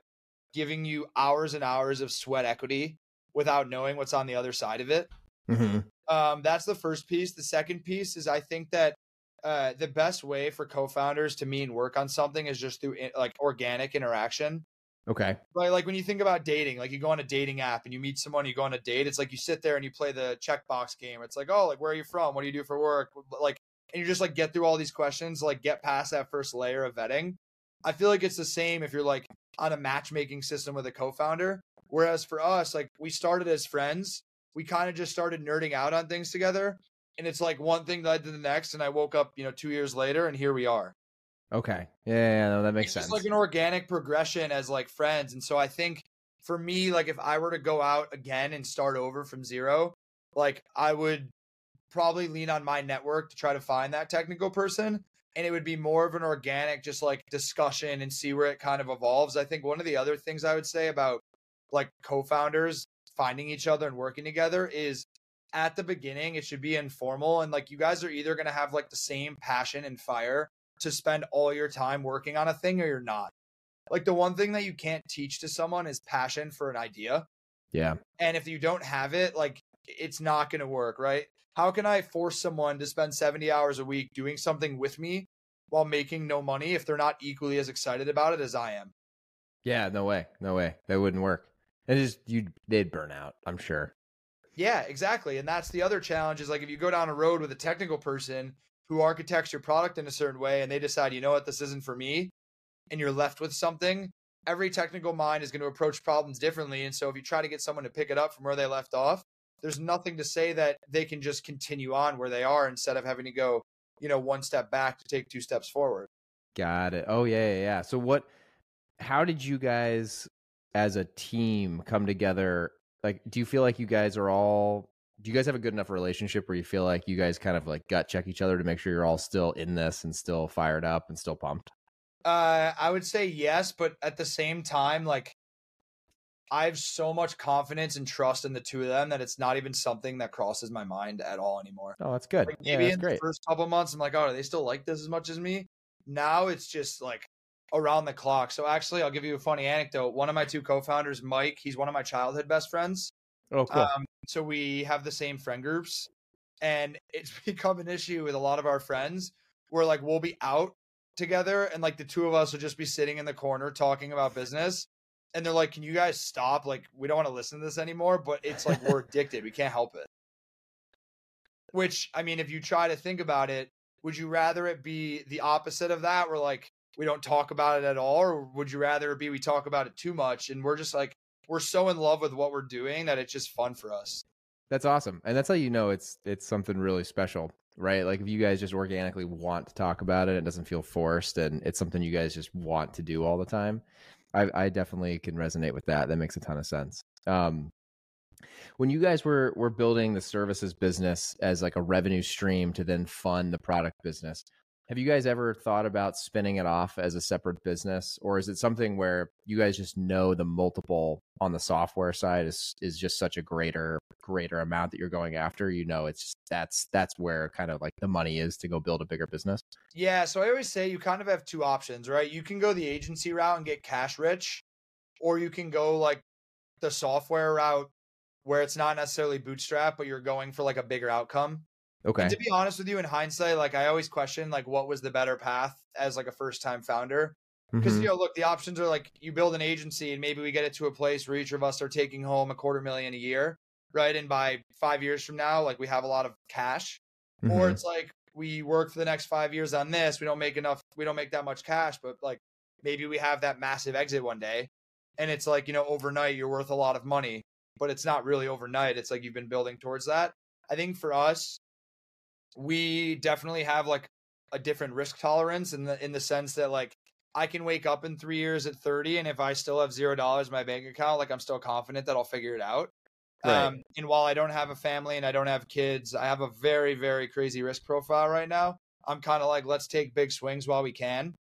giving you hours and hours of sweat equity without knowing what's on the other side of it. Mm-hmm. Um, that's the first piece. The second piece is I think that uh, the best way for co-founders to meet and work on something is just through like organic interaction. Okay. Like, like when you think about dating, like you go on a dating app and you meet someone, you go on a date. It's like you sit there and you play the checkbox game. It's like, oh, like where are you from? What do you do for work? Like, and you just like get through all these questions, like get past that first layer of vetting. I feel like it's the same if you're like on a matchmaking system with a co-founder. Whereas for us, like we started as friends, we kind of just started nerding out on things together, and it's like one thing led to the next, and I woke up, you know, two years later, and here we are. Okay. Yeah, yeah, no, that makes it's sense. just like an organic progression as like friends, and so I think for me, like if I were to go out again and start over from zero, like I would probably lean on my network to try to find that technical person and it would be more of an organic just like discussion and see where it kind of evolves i think one of the other things i would say about like co-founders finding each other and working together is at the beginning it should be informal and like you guys are either going to have like the same passion and fire to spend all your time working on a thing or you're not like the one thing that you can't teach to someone is passion for an idea yeah. and if you don't have it like it's not going to work right how can i force someone to spend 70 hours a week doing something with me while making no money if they're not equally as excited about it as i am Yeah, no way. No way. That wouldn't work. And just you they'd burn out, I'm sure. yeah exactly and that's the other challenge is like if you go down a road with a technical person who architects your product in a certain way and they decide you know what this isn't for me and you're left with something every technical mind is going to approach problems differently and so if you try to get someone to pick it up from where they left off there's nothing to say that they can just continue on where they are instead of having to go you know one step back to take two steps forward Got it. Oh yeah, yeah, yeah. So what how did you guys as a team come together? Like, do you feel like you guys are all? Do you guys have a good enough relationship where you feel like you guys kind of like gut check each other to make sure you're all still in this and still fired up and still pumped? Uh, I would say yes, but at the same time, like I have so much confidence and trust in the two of them that it's not even something that crosses my mind at all anymore. Oh, that's good. Like yeah, maybe that's in great. the first couple months, I'm like, oh, are they still like this as much as me? Now it's just like around the clock. So actually, I'll give you a funny anecdote. One of my two co-founders, Mike, he's one of my childhood best friends. oh, cool. Um, so we have the same friend groups, and it's become an issue with a lot of our friends where like we'll be out together, and like the two of us will just be sitting in the corner talking about business. And they're like, "Can you guys stop? Like, we don't want to listen to this anymore." But it's like we're addicted; we can't help it. Which I mean, if you try to think about it, would you rather it be the opposite of that, where like we don't talk about it at all, or would you rather be we talk about it too much and we're just like we're so in love with what we're doing that it's just fun for us. That's awesome. And that's how you know it's it's something really special, right? Like if you guys just organically want to talk about it, it doesn't feel forced and it's something you guys just want to do all the time. I, I definitely can resonate with that. That makes a ton of sense. Um, when you guys were were building the services business as like a revenue stream to then fund the product business, have you guys ever thought about spinning it off as a separate business, or is it something where you guys just know the multiple on the software side is is just such a greater greater amount that you're going after? You know, it's just, that's that's where kind of like the money is to go build a bigger business. Yeah, so I always say you kind of have two options, right? You can go the agency route and get cash rich, or you can go like the software route where it's not necessarily bootstrap, but you're going for like a bigger outcome. Okay. And to be honest with you, in hindsight, like I always question like what was the better path as like a first time founder. Because Mhm. you know, look, the options are like you build an agency and maybe we get it to a place where each of us are taking home a quarter million a year, right? And by five years from now, like we have a lot of cash. Or Mhm. it's like we work for the next five years on this. We don't make enough. We don't make that much cash, but like maybe we have that massive exit one day, and it's like you know overnight you're worth a lot of money, but it's not really overnight. It's like you've been building towards that. I think for us, we definitely have like a different risk tolerance in the in the sense that like I can wake up in three years at 30 and if I still have zero dollars in my bank account, like I'm still confident that I'll figure it out. Right. Um, and while I don't have a family and I don't have kids, I have a very, very crazy risk profile right now. I'm kind of like, let's take big swings while we can.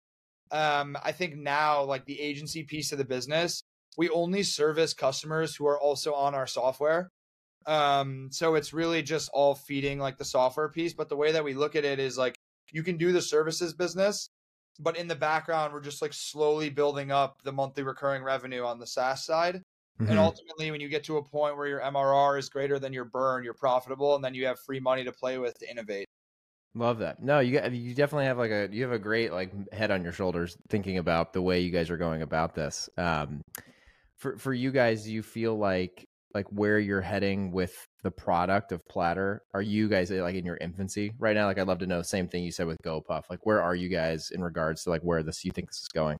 Um, I think now, like the agency piece of the business, we only service customers who are also on our software. Um, so it's really just all feeding like the software piece. But the way that we look at it is like you can do the services business, but in the background, we're just like slowly building up the monthly recurring revenue on the SaaS side. Mhm. And ultimately, when you get to a point where your MRR is greater than your burn, you're profitable, and then you have free money to play with to innovate. Love that. No, you got you definitely have like a you have a great like head on your shoulders thinking about the way you guys are going about this. Um, for for you guys, do you feel like like where you're heading with the product of Platter? Are you guys uh, like in your infancy right now? Like, I'd love to know. the Same thing you said with GoPuff. Like, where are you guys in regards to like where this you think this is going?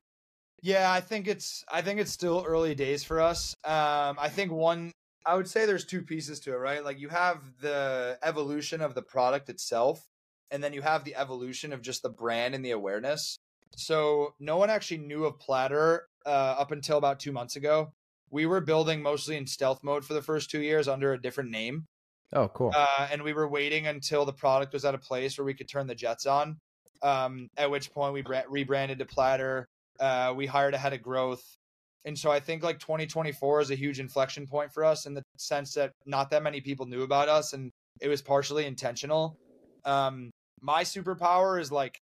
Yeah, I think it's I think it's still early days for us. Um, I think one I would say there's two pieces to it, right? Like you have the evolution of the product itself, and then you have the evolution of just the brand and the awareness. So no one actually knew of Platter uh, up until about two months ago. We were building mostly in stealth mode for the first two years under a different name. Oh, cool. uh, and we were waiting until the product was at a place where we could turn the jets on. Um, at which point we bra- rebranded to Platter. Uh, we hired a head of growth, and so I think like 2024 is a huge inflection point for us in the sense that not that many people knew about us, and it was partially intentional. Um, my superpower is like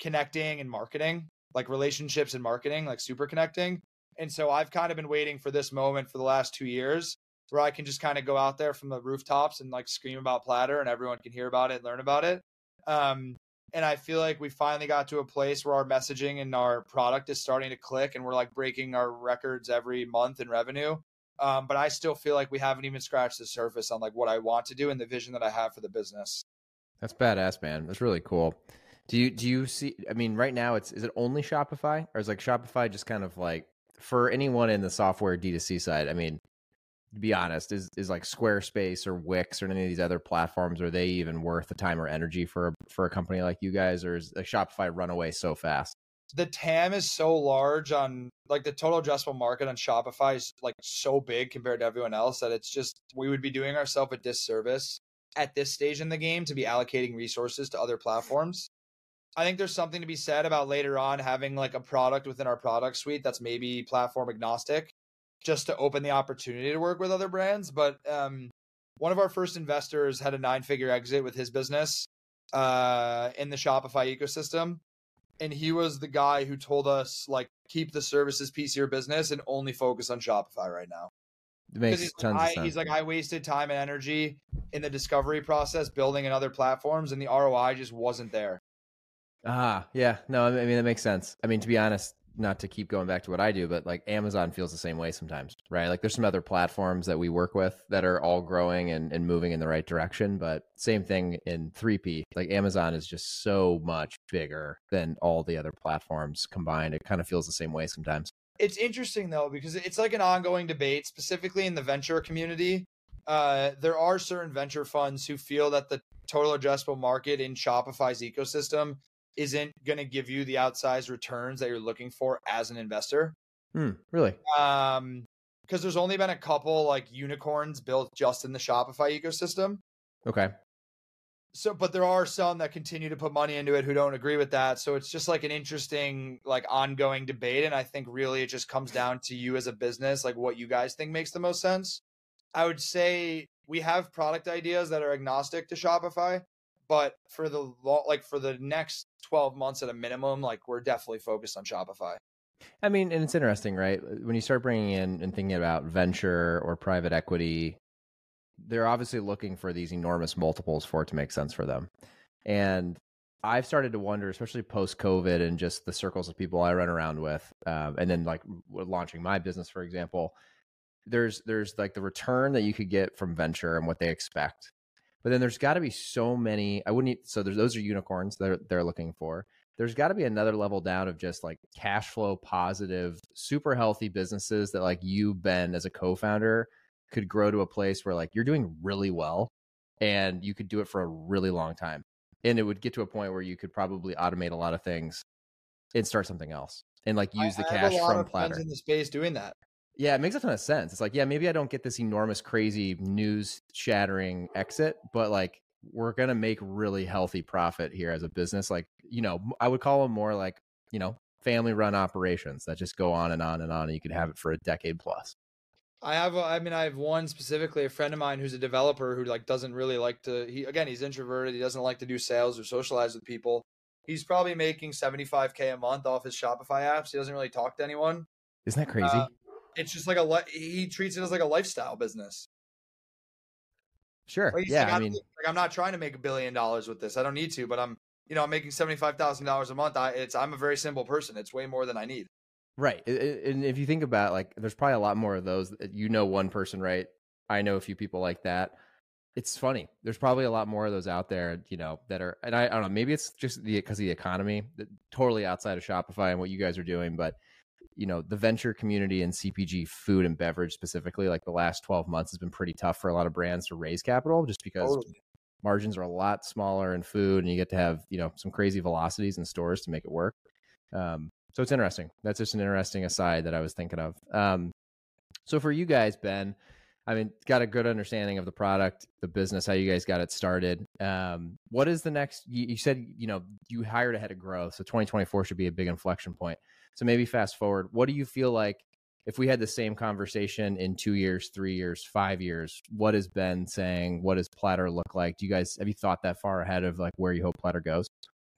connecting and marketing, like relationships and marketing, like super connecting. And so I've kind of been waiting for this moment for the last two years where I can just kind of go out there from the rooftops and like scream about Platter and everyone can hear about it, and learn about it. Um, and I feel like we finally got to a place where our messaging and our product is starting to click and we're like breaking our records every month in revenue. Um, but I still feel like we haven't even scratched the surface on like what I want to do and the vision that I have for the business. That's badass, man. That's really cool. Do you do you see? I mean, right now it's is it only Shopify, or is like Shopify just kind of like for anyone in the software D2C side? I mean, to be honest, is is like Squarespace or Wix or any of these other platforms are they even worth the time or energy for for a company like you guys, or is Shopify run away so fast? the TAM is so large on like the total addressable market on Shopify is like so big compared to everyone else that it's just we would be doing ourselves a disservice at this stage in the game to be allocating resources to other platforms. I think there's something to be said about later on having like a product within our product suite that's maybe platform agnostic just to open the opportunity to work with other brands. But um, one of our first investors had a nine figure exit with his business uh, in the Shopify ecosystem. And he was the guy who told us, like, keep the services piece of your business and only focus on Shopify right now. It makes he's tons like, of I, sense. he's like, I wasted time and energy in the discovery process building in other platforms, and the ROI just wasn't there. Ah, yeah. No, I mean that makes sense. I mean, to be honest, not to keep going back to what I do, but like Amazon feels the same way sometimes, right? Like there's some other platforms that we work with that are all growing and, and moving in the right direction, but same thing in 3P. Like Amazon is just so much bigger than all the other platforms combined. It kind of feels the same way sometimes. It's interesting though because it's like an ongoing debate, specifically in the venture community. Uh, there are certain venture funds who feel that the total addressable market in Shopify's ecosystem isn't going to give you the outsized returns that you're looking for as an investor. Hmm, really? Um, because there's only been a couple like unicorns built just in the Shopify ecosystem. Okay. So, but there are some that continue to put money into it who don't agree with that. So it's just like an interesting, like ongoing debate. And I think really it just comes down to you as a business, like what you guys think makes the most sense. I would say we have product ideas that are agnostic to Shopify, but for the like for the next 12 months at a minimum, like we're definitely focused on Shopify. I mean, and it's interesting, right? When you start bringing in and thinking about venture or private equity, they're obviously looking for these enormous multiples for it to make sense for them. And I've started to wonder, especially post COVID and just the circles of people I run around with, um, and then like launching my business, for example. There's there's like the return that you could get from venture and what they expect, but then there's got to be so many. I wouldn't. So there's those are unicorns that they're, they're looking for there's got to be another level down of just like cash flow positive, super healthy businesses that like you, Ben, as a co-founder, could grow to a place where like you're doing really well and you could do it for a really long time. And it would get to a point where you could probably automate a lot of things and start something else and like use I, the I cash from Platter. in the space doing that. Yeah, it makes a ton of sense. It's like, yeah, maybe I don't get this enormous, crazy, news shattering exit, but like we're gonna make really healthy profit here as a business. Like, you know, I would call them more like, you know, family run operations that just go on and on and on, and you could have it for a decade plus. I have, a, I mean, I have one specifically, a friend of mine who's a developer who like doesn't really like to. He again, he's introverted. He doesn't like to do sales or socialize with people. He's probably making seventy five k a month off his Shopify apps. He doesn't really talk to anyone. Isn't that crazy? Uh, it's just like a li- he treats it as like a lifestyle business. sure. Like, yeah. like, I I'm, mean, like I'm not trying to make a billion dollars with this. I don't need to, but I'm you know I'm making seventy five thousand dollars a month. I it's I'm a very simple person. It's way more than I need. right. And if you think about like, there's probably a lot more of those. You know, one person, right? I know a few people like that. It's funny. There's probably a lot more of those out there, you know, that are, and I, I don't know, maybe it's just the because of the economy, that- totally outside of Shopify and what you guys are doing, but you know, the venture community and CPG food and beverage specifically, like the last 12 months has been pretty tough for a lot of brands to raise capital just because Totally. margins are a lot smaller in food and you get to have, you know, some crazy velocities in stores to make it work. Um, so it's interesting. That's just an interesting aside that I was thinking of. Um, so for you guys, Ben, I mean, got a good understanding of the product, the business, how you guys got it started. Um, what is the next? You, you said you know you hired ahead of growth, so 2024 should be a big inflection point. So maybe fast forward. What do you feel like if we had the same conversation in two years, three years, five years? what has Ben saying? What does Platter look like? Do you guys have you thought that far ahead of like where you hope Platter goes?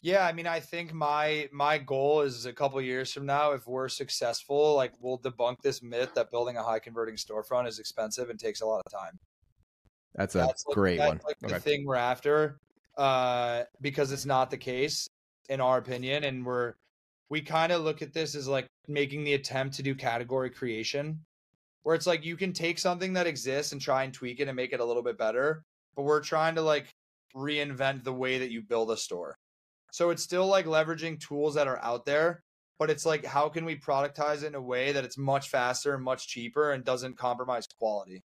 Yeah, I mean, I think my my goal is a couple years from now, if we're successful, like we'll debunk this myth that building a high converting storefront is expensive and takes a lot of time. That's a That's like, great that's one. like the thing we're after, uh, because it's not the case, in our opinion, and we're we kind of look at this as like making the attempt to do category creation, where it's like you can take something that exists and try and tweak it and make it a little bit better, but we're trying to like reinvent the way that you build a store. So it's still like leveraging tools that are out there, but it's like how can we productize it in a way that it's much faster and much cheaper and doesn't compromise quality?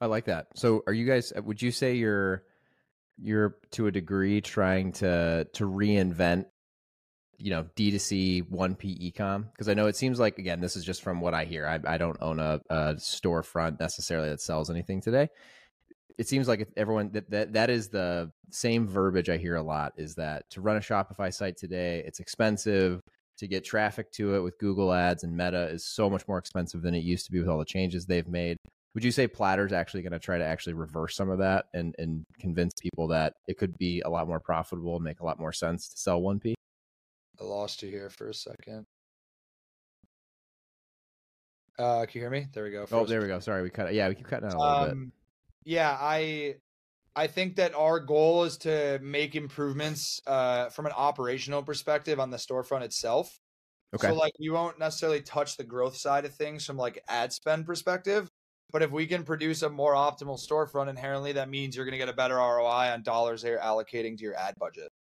I like that. So, are you guys? Would you say you're you're to a degree trying to to reinvent you know D2C 1P ecom? Because I know it seems like again, this is just from what I hear. I, I don't own a, a storefront necessarily that sells anything today. It seems like everyone that, that that is the same verbiage I hear a lot is that to run a Shopify site today, it's expensive to get traffic to it with Google Ads and Meta is so much more expensive than it used to be with all the changes they've made. Would you say Platter's actually going to try to actually reverse some of that and, and convince people that it could be a lot more profitable and make a lot more sense to sell 1P? I lost you here for a second. Uh, can you hear me? There we go. Oh, there we go. Sorry, we cut. It. Yeah, we keep cutting out a little um, bit. Yeah, I I think that our goal is to make improvements uh, from an operational perspective on the storefront itself. Okay. So like we won't necessarily touch the growth side of things from like ad spend perspective, but if we can produce a more optimal storefront inherently, that means you're going to get a better ROI on dollars they're allocating to your ad budget.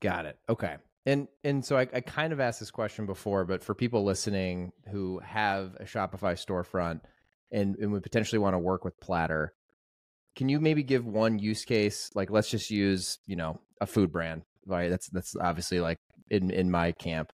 Got it. Okay. And and so I, I kind of asked this question before, but for people listening who have a Shopify storefront and, and would potentially want to work with Platter, can you maybe give one use case? Like let's just use, you know, a food brand. Right. That's that's obviously like in in my camp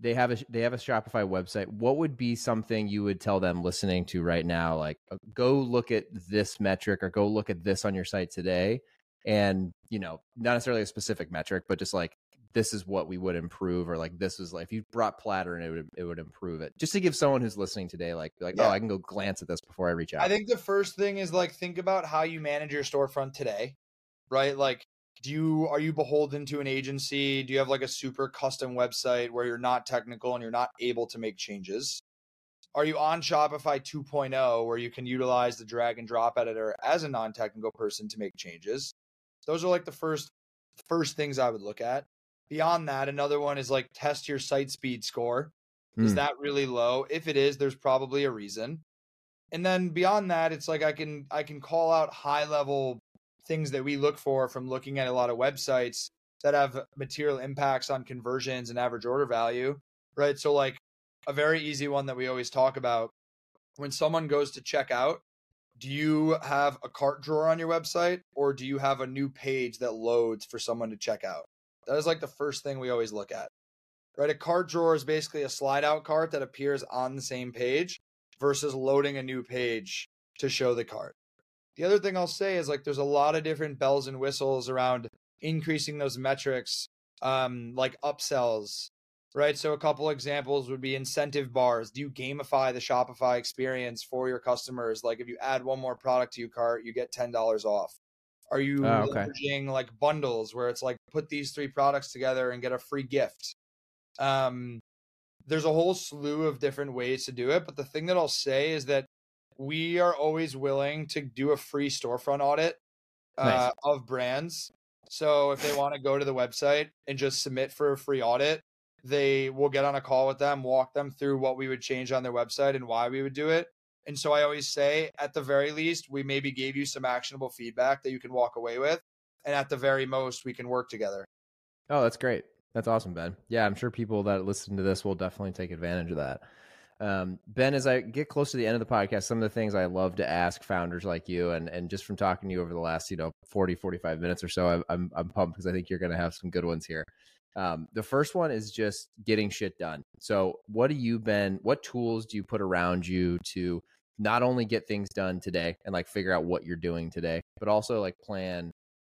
they have a they have a Shopify website. What would be something you would tell them listening to right now? Like, uh, go look at this metric or go look at this on your site today, and you know, not necessarily a specific metric, but just like this is what we would improve, or like this is like if you brought Platter and it would it would improve it. Just to give someone who's listening today, like like oh, yeah. oh, I can go glance at this before I reach out. I think the first thing is like think about how you manage your storefront today, right? Like do you are you beholden to an agency do you have like a super custom website where you're not technical and you're not able to make changes are you on shopify 2.0 where you can utilize the drag and drop editor as a non-technical person to make changes those are like the first first things i would look at beyond that another one is like test your site speed score mm. is hmm. that really low if it is there's probably a reason and then beyond that it's like i can i can call out high level things that we look for from looking at a lot of websites that have material impacts on conversions and average order value, right? So, like a very easy one that we always talk about when someone goes to check out, do you have a cart drawer on your website or do you have a new page that loads for someone to check out? That is like the first thing we always look at, right? A cart drawer is basically a slide out cart that appears on the same page versus loading a new page to show the cart. The other thing I'll say is like there's a lot of different bells and whistles around increasing those metrics, um, like upsells, right? So a couple examples would be incentive bars. Do you gamify the Shopify experience for your customers? Like if you add one more product to your cart, you get ten dollars off. Are you oh, okay. leveraging like bundles where it's like put these three products together and get a free gift? Um, there's a whole slew of different ways to do it, but the thing that I'll say is that we are always willing to do a free storefront audit uh, nice. of brands. So if they want to go to the website and just submit for a free audit, they will get on a call with them, walk them through what we would change on their website and why we would do it. And so I always say, at the very least, we maybe gave you some actionable feedback that you can walk away with. And at the very most, we can work together. Oh, that's great. That's awesome, Ben. Yeah, I'm sure people that listen to this will definitely take advantage of that. Um, ben, as I get close to the end of the podcast, some of the things I love to ask founders like you, and, and just from talking to you over the last, you know, 40, 45 minutes or so, I'm, I'm, I'm pumped because I think you're going to have some good ones here. Um, the first one is just getting shit done. So, what do you, Ben, what tools do you put around you to not only get things done today and like figure out what you're doing today, but also like plan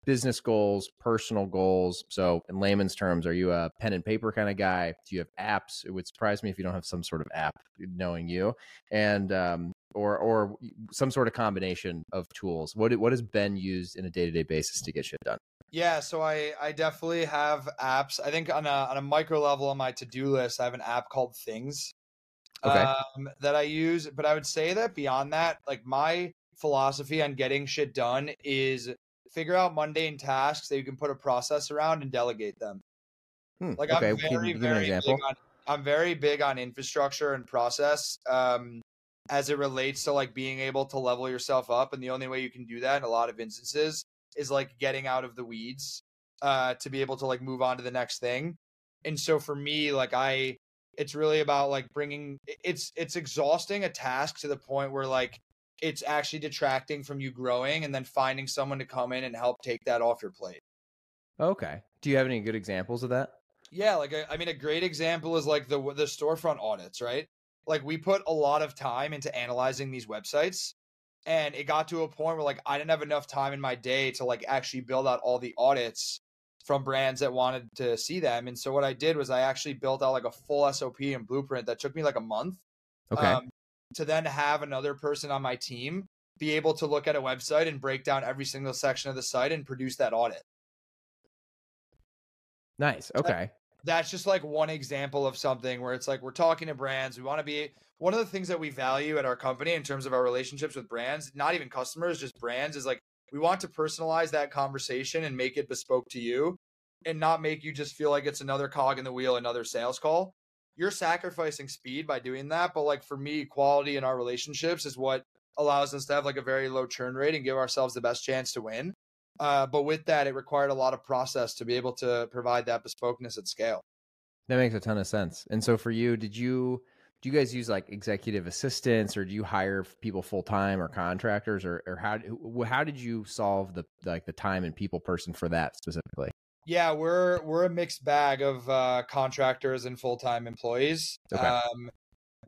business goals, personal goals. So, in layman's terms, are you a pen and paper kind of guy? Do you have apps? It would surprise me if you don't have some sort of app, knowing you, and um, or or some sort of combination of tools. What what has Ben used in a day to day basis to get shit done? Yeah, so I I definitely have apps. I think on a on a micro level on my to do list, I have an app called Things. Okay. Um, that I use, but I would say that beyond that, like my philosophy on getting shit done is figure out mundane tasks that you can put a process around and delegate them. Hmm, like okay. I'm very, very big on, I'm very big on infrastructure and process um, as it relates to like being able to level yourself up. And the only way you can do that in a lot of instances is like getting out of the weeds uh, to be able to like move on to the next thing. And so for me, like I, it's really about like bringing it's it's exhausting a task to the point where like it's actually detracting from you growing and then finding someone to come in and help take that off your plate. Okay. Do you have any good examples of that? Yeah, like I, I mean, a great example is like the the storefront audits, right? Like we put a lot of time into analyzing these websites, and it got to a point where like I didn't have enough time in my day to like actually build out all the audits from brands that wanted to see them. And so what I did was I actually built out like a full SOP and blueprint that took me like a month. Okay. Um, to then have another person on my team be able to look at a website and break down every single section of the site and produce that audit. nice. Okay. That's just like one example of something where it's like we're talking to brands. We want to be one of the things that we value at our company in terms of our relationships with brands, not even customers, just brands, is like we want to personalize that conversation and make it bespoke to you and not make you just feel like it's another cog in the wheel, another sales call. You're sacrificing speed by doing that. But like for me, quality in our relationships is what allows us to have like a very low churn rate and give ourselves the best chance to win. Uh, but with that, it required a lot of process to be able to provide that bespokeness at scale. That makes a ton of sense. And so for you, did you do you guys use like executive assistants or do you hire people full time or contractors or or how how did you solve the like the time and people person for that specifically? Yeah, we're we're a mixed bag of uh, contractors and full time employees. Okay. Um,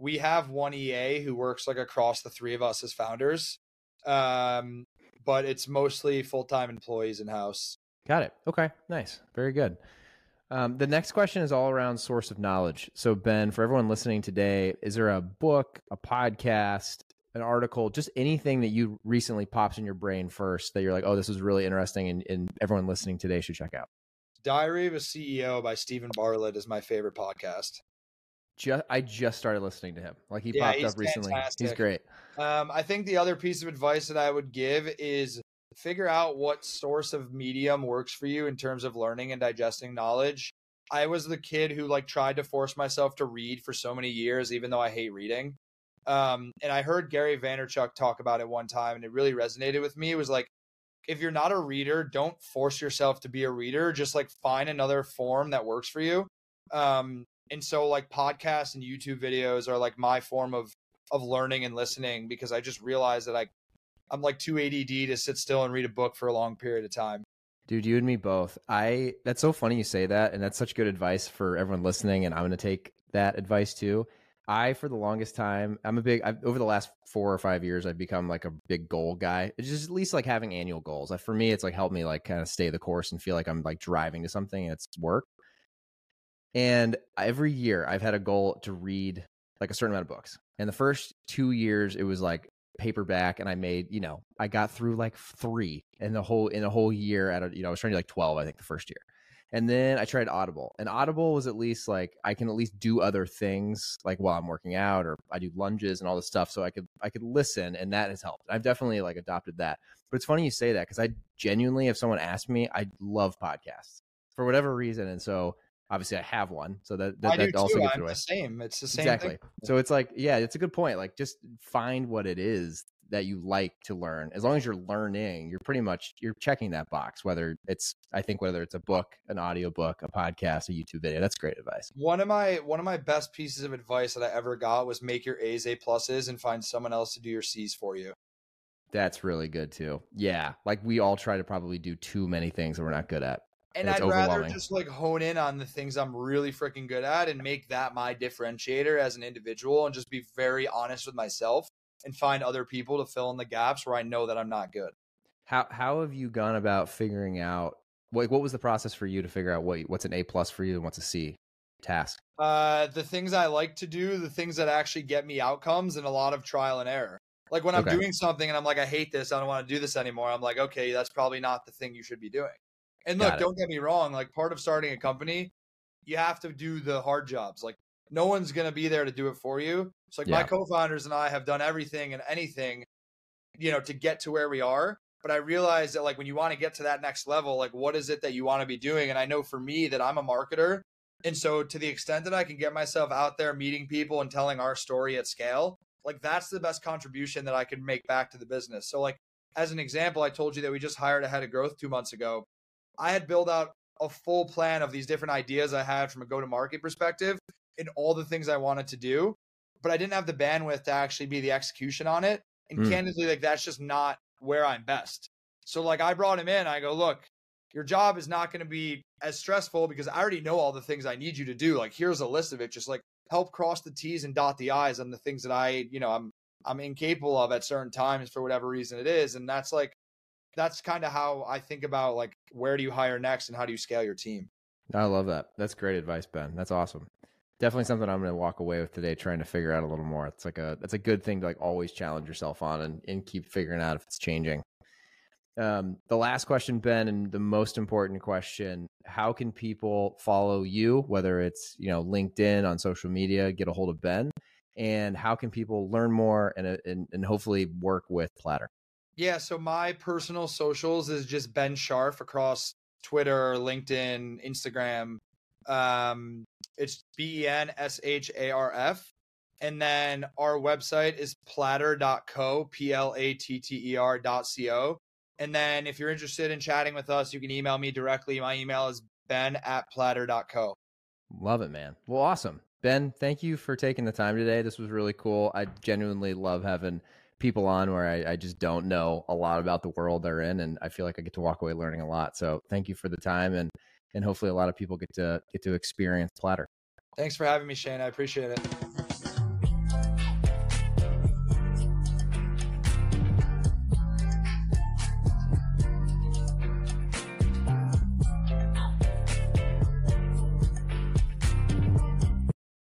we have one EA who works like across the three of us as founders, um, but it's mostly full time employees in house. Got it. Okay. Nice. Very good. Um, the next question is all around source of knowledge. So, Ben, for everyone listening today, is there a book, a podcast, an article, just anything that you recently pops in your brain first that you're like, oh, this is really interesting and, and everyone listening today should check out? Diary of a CEO by Steven Bartlett is my favorite podcast. Just, I just started listening to him. Like he Yeah, popped up recently. He's great. Um, I think the other piece of advice that I would give is figure out what source of medium works for you in terms of learning and digesting knowledge. I was the kid who like tried to force myself to read for so many years, even though I hate reading. Um, and I heard Gary Vaynerchuk talk about it one time, and it really resonated with me. It was like, if you're not a reader, don't force yourself to be a reader. Just like find another form that works for you. Um, and so like podcasts and YouTube videos are like my form of of learning and listening because I just realized that I I'm like too ADD to sit still and read a book for a long period of time. Dude, you and me both. I that's so funny you say that, and that's such good advice for everyone listening. And I'm going to take that advice too. I, for the longest time, I'm a big. I've, over the last four or five years, I've become like a big goal guy. It's just at least like having annual goals. Like, for me, it's like helped me like kind of stay the course and feel like I'm like driving to something and it's work. And every year, I've had a goal to read like a certain amount of books. And the first two years, it was like paperback and I made, you know, I got through like three in the whole in a whole year at a, you know, I was trying to like 12, I think the first year. And then I tried Audible. And Audible was at least like I can at least do other things like while I'm working out or I do lunges and all this stuff so I could I could listen and that has helped. I've definitely like adopted that. But it's funny you say that cuz I genuinely if someone asked me, I love podcasts for whatever reason and so obviously I have one. So that that, that also too. gives it I'm away the same. It's the same exactly. thing. So it's like, yeah, it's a good point. Like, just find what it is that you like to learn. As long as you're learning, you're pretty much you're checking that box. Whether it's, I think, whether it's a book, an audio book, a podcast, a YouTube video. That's great advice. One of my one of my best pieces of advice that I ever got was make your A's A pluses and find someone else to do your C's for you. That's really good too. Yeah, like we all try to probably do too many things that we're not good at. And I'd rather just like hone in on the things I'm really freaking good at and make that my differentiator as an individual and just be very honest with myself and find other people to fill in the gaps where I know that I'm not good. How how have you gone about figuring out? Like, what was the process for you to figure out what what's an A plus for you and what's a C task? Uh, the things I like to do, the things that actually get me outcomes, and a lot of trial and error. Like when I'm Okay. doing something and I'm like, I hate this, I don't want to do this anymore. I'm like, okay, that's probably not the thing you should be doing. And look, don't get me wrong. Like part of starting a company, you have to do the hard jobs. Like no one's gonna be there to do it for you. So like my co-founders and I have done everything and anything, you know, to get to where we are. But I realize that like when you want to get to that next level, like what is it that you want to be doing? And I know for me that I'm a marketer. And so to the extent that I can get myself out there meeting people and telling our story at scale, like that's the best contribution that I can make back to the business. So like as an example, I told you that we just hired a head of growth two months ago. I had built out a full plan of these different ideas I had from a go to market perspective and all the things I wanted to do, but I didn't have the bandwidth to actually be the execution on it. And Mm. candidly, like that's just not where I'm best. So like I brought him in, I go, look, your job is not going to be as stressful because I already know all the things I need you to do. Like here's a list of it. Just like help cross the T's and dot the I's on the things that I, you know, I'm I'm incapable of at certain times for whatever reason it is. And that's like that's kind of how I think about like where do you hire next and how do you scale your team. I love that. That's great advice, Ben. That's awesome. Definitely something I'm going to walk away with today, trying to figure out a little more. It's like a that's a good thing to like always challenge yourself on and, and keep figuring out if it's changing. Um, the last question, Ben, and the most important question: How can people follow you? Whether it's you know LinkedIn on social media, get a hold of Ben, and how can people learn more and and, and hopefully work with Platter? Yeah, so my personal socials is just Ben Sharf across Twitter, LinkedIn, Instagram. Um, it's B E N S H A R F. And then our website is platter.co, P L A T T E R.co. And then if you're interested in chatting with us, you can email me directly. My email is ben at platter.co. Love it, man. Well, awesome. Ben, thank you for taking the time today. This was really cool. I genuinely love having people on where I, I, just don't know a lot about the world they're in, and I feel like I get to walk away learning a lot. So thank you for the time, and and hopefully a lot of people get to get to experience Platter. Thanks for having me, Shane. I appreciate it.